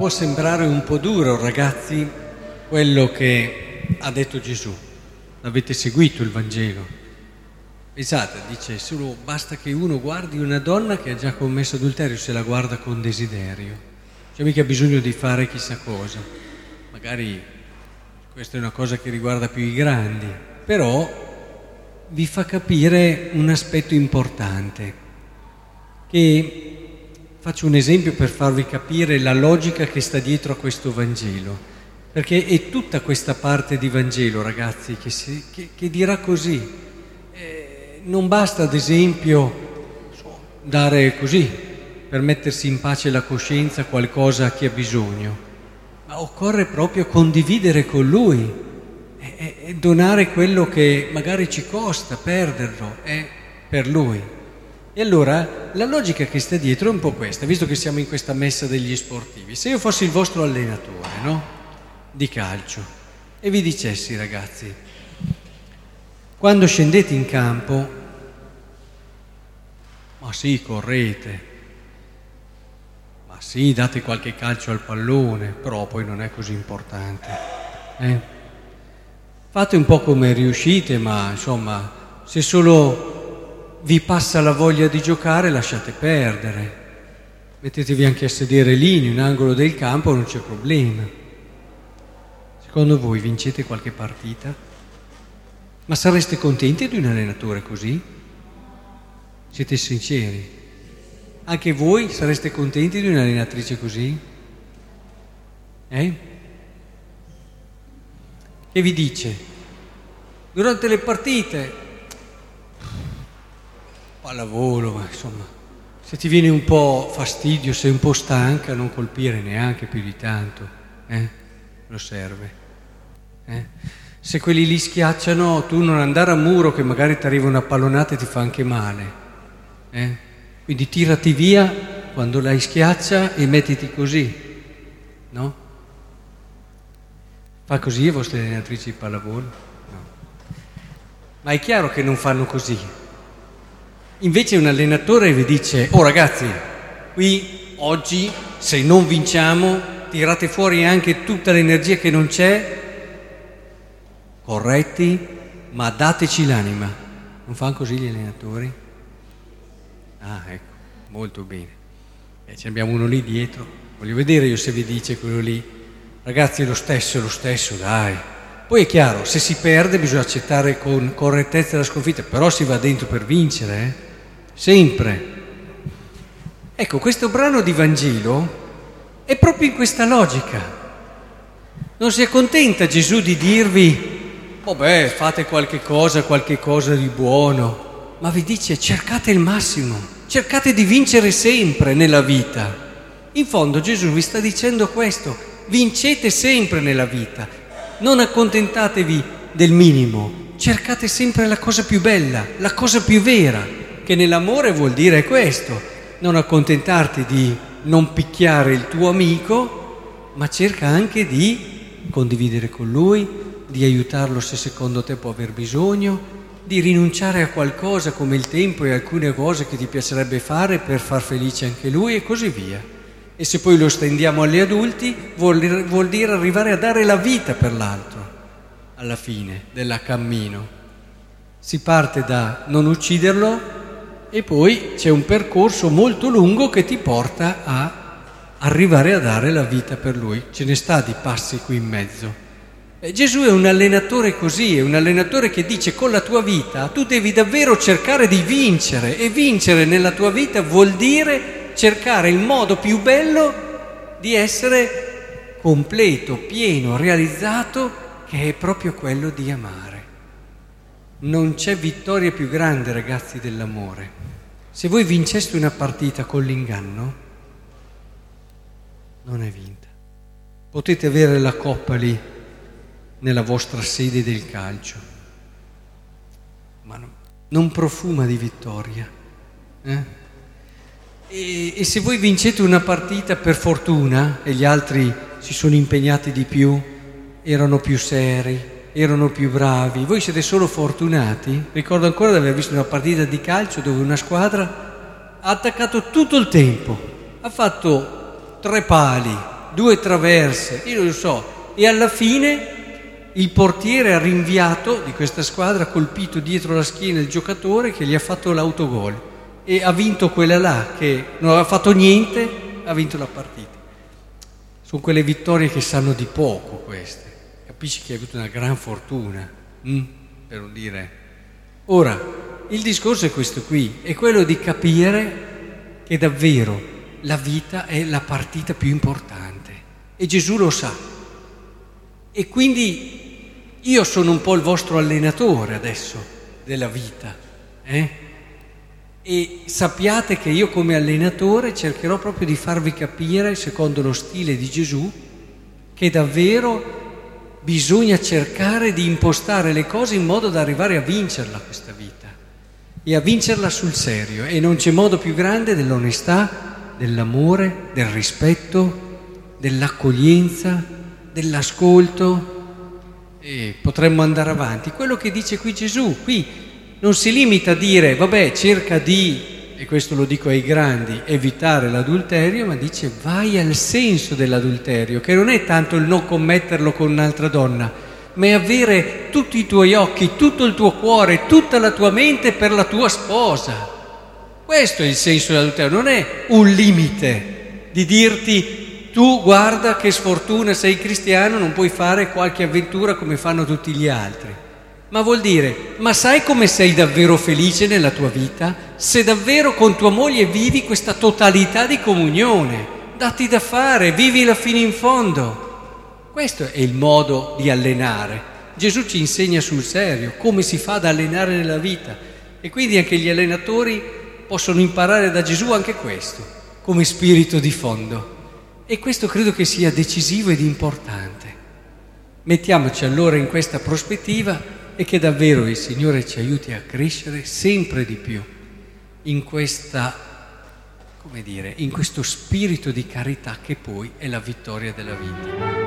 può sembrare un po' duro, ragazzi, quello che ha detto Gesù. L'avete seguito il Vangelo? Pensate, dice solo basta che uno guardi una donna che ha già commesso adulterio se la guarda con desiderio. C'è mica bisogno di fare chissà cosa. Magari questa è una cosa che riguarda più i grandi, però vi fa capire un aspetto importante che Faccio un esempio per farvi capire la logica che sta dietro a questo Vangelo, perché è tutta questa parte di Vangelo, ragazzi, che, si, che, che dirà così. Eh, non basta, ad esempio, dare così, per mettersi in pace la coscienza qualcosa a chi ha bisogno, ma occorre proprio condividere con lui e, e donare quello che magari ci costa perderlo, è per lui. E allora la logica che sta dietro è un po' questa, visto che siamo in questa messa degli sportivi. Se io fossi il vostro allenatore, no? Di calcio, e vi dicessi, ragazzi, quando scendete in campo, ma sì, correte, ma sì, date qualche calcio al pallone, però poi non è così importante. Eh? Fate un po' come riuscite, ma insomma, se solo vi passa la voglia di giocare, lasciate perdere. Mettetevi anche a sedere lì in un angolo del campo, non c'è problema. Secondo voi vincete qualche partita? Ma sareste contenti di un allenatore così? Siete sinceri? Anche voi sareste contenti di un'allenatrice così? Eh? Che vi dice? Durante le partite pallavolo, ma insomma, se ti viene un po' fastidio, sei un po' stanca, non colpire neanche più di tanto, eh? Lo serve. Eh? Se quelli lì schiacciano, tu non andare a muro che magari ti arriva una pallonata e ti fa anche male. Eh? Quindi tirati via quando lei schiaccia e mettiti così, no? Fa così le vostre allenatrici di pallavolo? No. Ma è chiaro che non fanno così, Invece un allenatore vi dice, oh ragazzi, qui oggi se non vinciamo tirate fuori anche tutta l'energia che non c'è, corretti, ma dateci l'anima. Non fanno così gli allenatori? Ah, ecco, molto bene. E ce abbiamo uno lì dietro. Voglio vedere io se vi dice quello lì. Ragazzi, lo stesso, lo stesso, dai. Poi è chiaro, se si perde bisogna accettare con correttezza la sconfitta, però si va dentro per vincere, eh? Sempre. Ecco, questo brano di Vangelo è proprio in questa logica. Non si accontenta Gesù di dirvi, vabbè, fate qualche cosa, qualche cosa di buono, ma vi dice cercate il massimo, cercate di vincere sempre nella vita. In fondo Gesù vi sta dicendo questo, vincete sempre nella vita, non accontentatevi del minimo, cercate sempre la cosa più bella, la cosa più vera, che nell'amore vuol dire questo, non accontentarti di non picchiare il tuo amico, ma cerca anche di condividere con lui, di aiutarlo se secondo te può aver bisogno, di rinunciare a qualcosa come il tempo e alcune cose che ti piacerebbe fare per far felice anche lui e così via. E se poi lo stendiamo agli adulti, vuol, vuol dire arrivare a dare la vita per l'altro, alla fine del cammino. Si parte da non ucciderlo e poi c'è un percorso molto lungo che ti porta a arrivare a dare la vita per lui. Ce ne sta di passi qui in mezzo. E Gesù è un allenatore così, è un allenatore che dice con la tua vita tu devi davvero cercare di vincere e vincere nella tua vita vuol dire cercare il modo più bello di essere completo, pieno, realizzato, che è proprio quello di amare. Non c'è vittoria più grande, ragazzi, dell'amore. Se voi vinceste una partita con l'inganno, non è vinta. Potete avere la coppa lì nella vostra sede del calcio, ma non profuma di vittoria. Eh? E, e se voi vincete una partita per fortuna e gli altri si sono impegnati di più, erano più seri, erano più bravi, voi siete solo fortunati. Ricordo ancora di aver visto una partita di calcio dove una squadra ha attaccato tutto il tempo, ha fatto tre pali, due traverse, io non lo so, e alla fine il portiere ha rinviato di questa squadra, ha colpito dietro la schiena il giocatore che gli ha fatto l'autogol e ha vinto quella là che non aveva fatto niente, ha vinto la partita. Sono quelle vittorie che sanno di poco queste. Capisci che hai avuto una gran fortuna, hm? per non dire. Ora, il discorso è questo qui, è quello di capire che davvero la vita è la partita più importante e Gesù lo sa. E quindi io sono un po' il vostro allenatore adesso della vita. Eh? E sappiate che io come allenatore cercherò proprio di farvi capire, secondo lo stile di Gesù, che davvero bisogna cercare di impostare le cose in modo da arrivare a vincerla questa vita e a vincerla sul serio. E non c'è modo più grande dell'onestà, dell'amore, del rispetto, dell'accoglienza, dell'ascolto. E potremmo andare avanti. Quello che dice qui Gesù, qui non si limita a dire, vabbè, cerca di, e questo lo dico ai grandi, evitare l'adulterio, ma dice vai al senso dell'adulterio, che non è tanto il non commetterlo con un'altra donna, ma è avere tutti i tuoi occhi, tutto il tuo cuore, tutta la tua mente per la tua sposa. Questo è il senso dell'adulterio, non è un limite di dirti tu guarda che sfortuna sei cristiano, non puoi fare qualche avventura come fanno tutti gli altri ma vuol dire, ma sai come sei davvero felice nella tua vita? Se davvero con tua moglie vivi questa totalità di comunione, datti da fare, vivila fino in fondo. Questo è il modo di allenare. Gesù ci insegna sul serio come si fa ad allenare nella vita e quindi anche gli allenatori possono imparare da Gesù anche questo, come spirito di fondo. E questo credo che sia decisivo ed importante. Mettiamoci allora in questa prospettiva e che davvero il Signore ci aiuti a crescere sempre di più in questa, dire, in questo spirito di carità che poi è la vittoria della vita.